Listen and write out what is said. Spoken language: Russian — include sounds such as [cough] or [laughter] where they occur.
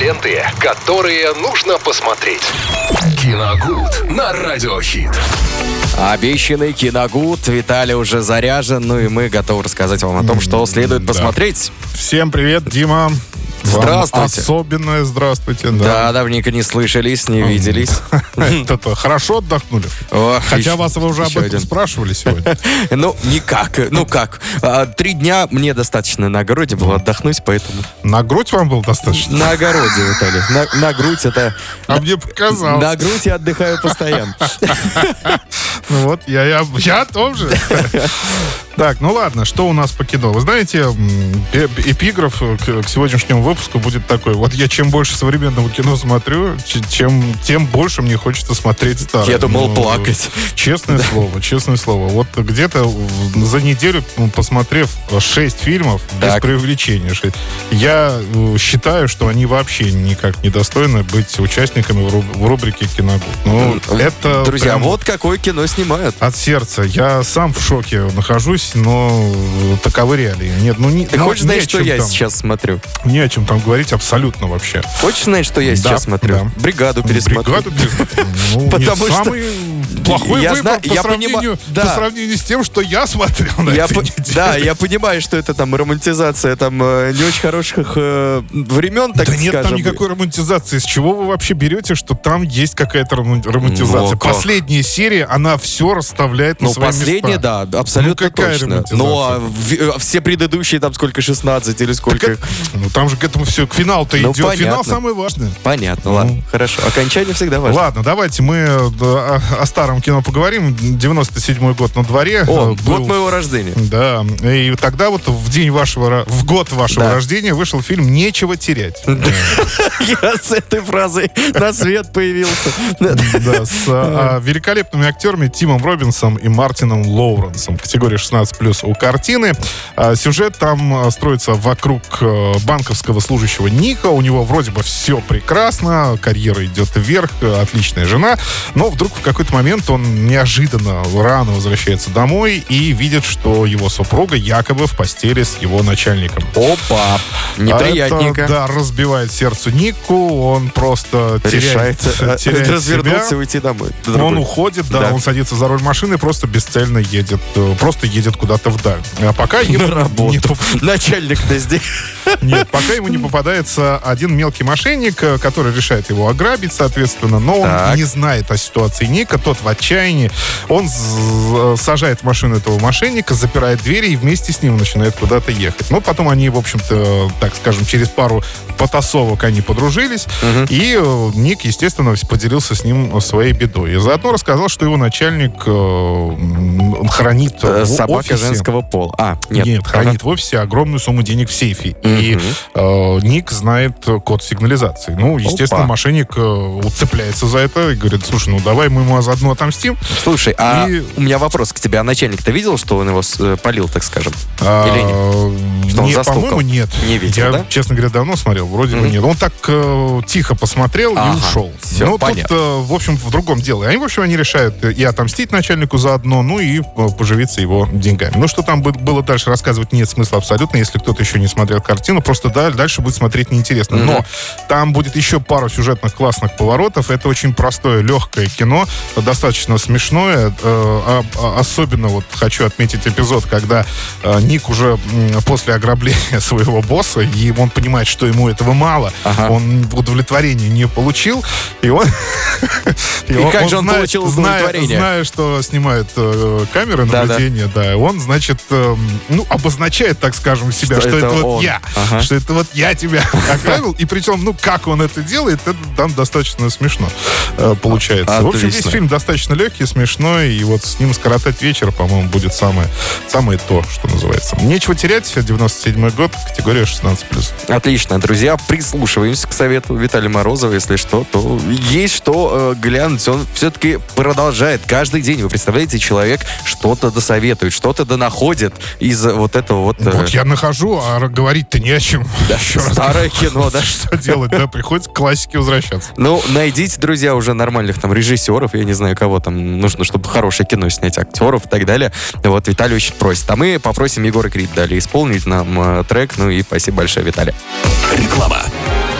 ленты, которые нужно посмотреть. Киногуд на Радиохит. Обещанный киногуд. Виталий уже заряжен, ну и мы готовы рассказать вам о том, что следует Да. посмотреть. Всем привет, Дима. Здравствуйте. особенное здравствуйте. Да, Да. давненько не слышались, не виделись. [laughs] Это хорошо отдохнули? Ох, Хотя вас вы уже об этом спрашивали сегодня. [laughs] Ну, никак. Ну как? А, Три дня мне достаточно на огороде было отдохнуть, поэтому... На грудь вам было достаточно? На огороде, Виталий. На, на грудь это... А мне показалось. На грудь я отдыхаю постоянно. [laughs] Ну вот, я, я, я о том же. Так, ну ладно, что у нас по кино? Вы знаете, э- эпиграф к, к сегодняшнему выпуску будет такой. Вот я чем больше современного кино смотрю, чем, тем больше мне хочется смотреть старое. Я думал Ну, плакать. Честное слово, честное слово. Вот где-то за неделю, м, посмотрев 6 фильмов, без преувеличения, я э, считаю, что они вообще никак не достойны быть участниками в, руб- в рубрике «Киногуд». Ну, это Друзья, прям вот какое кино снимают. от сердца. Я сам в шоке нахожусь, но э, таковы реалии. Нет, ну не, Ты ну, хочешь знать, что я там- сейчас смотрю? Не о чем там говорить абсолютно вообще. Хочешь знать, что я Да, сейчас смотрю? да. Бригаду пересмотрю. Бригаду пересмотрю. [laughs] Ну, Потому что самый плохой я выбор знаю- по, я сравнению, понима- по да. сравнению с тем, что я смотрел на Я этой по- неделе. да, я понимаю, что это там романтизация там э, не очень хороших э, времен, так Да нет скажем. там никакой романтизации. С чего вы вообще берете, что там есть какая-то рома- романтизация? Ну, а как? Последняя серия, она все расставляет на Ну, свои последняя, места. да, абсолютно Ну, какая точно. Ну, а в- э, все предыдущие, там сколько, 16 или сколько? Ну, там же к этому все, к финалу-то Ну, идет. Финал понятно. самое важное. Понятно, ладно, хорошо. Окончание всегда важно. Ладно, давайте мы э, о, о старом кино поговорим. 97-й год на дворе. О, Э, год был- моего рождения. Да, и тогда вот в день вашего, в год вашего Да. рождения вышел фильм «Нечего терять». [laughs] Я с этой фразой на свет появился. Да, с а, а, великолепными актерами Тимом Робинсом и Мартином Лоуренсом. Категория 16+. у картины. А, Сюжет там строится вокруг э, банковского служащего Ника. У него вроде бы все прекрасно, карьера идет вверх, э, отличная жена. Но вдруг в какой-то момент он неожиданно рано возвращается домой и видит, что его супруга якобы в постели с его начальником. Опа, неприятненько. Это, да, разбивает сердце Нику. Он просто Решает теряет, э, теряет развернуться и себя. уйти домой. Он Другой. уходит, да, Да. он садится за руль машины и просто бесцельно едет, э, просто едет куда-то вдаль. А пока ему На работу. не поп- Начальник-то здесь. нет, пока ему не попадается один мелкий мошенник, э, который решает его ограбить, соответственно, но он Так. не знает о ситуации Ника, тот в отчаянии. Он сажает машину этого мошенника, запирает двери и вместе с ним начинает куда-то ехать. Ну, потом они, в общем-то, так скажем, через пару потасовок они подружились, и э, Ник, естественно, поделился с ним своей бедой. И заодно рассказал, что его начальник э, хранит Э, в Собака офисе. женского пола. А, Нет, нет. хранит в офисе огромную сумму денег в сейфе. И э, Ник знает э, код сигнализации. Ну, естественно, Опа. мошенник э, уцепляется за это и говорит, слушай, ну давай мы ему заодно отомстим. Слушай, а И- у меня вопрос к тебе. А начальник-то видел, что он его э, полил, так скажем? А, Или нет? Что он не, застукал? по-моему, нет. Не видел, Я, да? честно говоря, давно смотрел. Вроде бы Мгм. нет. Он так э, тихо посмотрел Ага, и ушел. всё, ну, понятно. тут, э, в общем, в другом дело. Они, в общем, они решают и отомстить начальнику заодно, ну и э, поживиться его деньгами. Ну, что там бы- было дальше рассказывать, нет смысла абсолютно, если кто-то еще не смотрел картину. Просто да, дальше будет смотреть неинтересно. Мгм. Но там будет еще пару сюжетных классных поворотов. Это очень простое, легкое кино, достаточно смешное. Э, а- а- особенно вот хочу отметить эпизод, когда э, Ник уже м, после ограбления [laughs] своего босса, и он понимает, что ему этого мало, Ага. он удовлетворения не получил, и он... [laughs] И как же он получил удовлетворение? зная, что снимают э, камеры наблюдения, да, он, значит, эм, ну, обозначает, так скажем, себя, Что что, это это, вот он. я, Ага. что это вот я тебя [laughs] ограбил, и причем, ну, как он это делает, это там достаточно смешно э, получается. В общем, весь фильм достаточно легкий, смешной, и вот с ним скоротать вечер, по-моему, будет самое, самое то, что называется. Нечего терять, 97 год, категория 16+. Отлично, друзья, прислушиваемся к совету Виталия Морозова. Если что, то есть что э, глянуть. Он все-таки продолжает каждый день. Вы представляете, человек что-то досоветует, что-то донаходит из вот этого вот... э, Вот я нахожу, а говорить-то не о чем. [laughs] да, Еще раз старое кино, да? [laughs] Что делать, да, приходится к классике возвращаться. Ну, найдите, друзья, уже нормальных там режиссеров, я не знаю, кого там нужно, чтобы хорошее кино снять, актеров и так далее. Вот Виталий очень просит. А мы попросим Егора Крид далее исполнить нам э, трек. Ну и спасибо большое, Виталий. Реклама.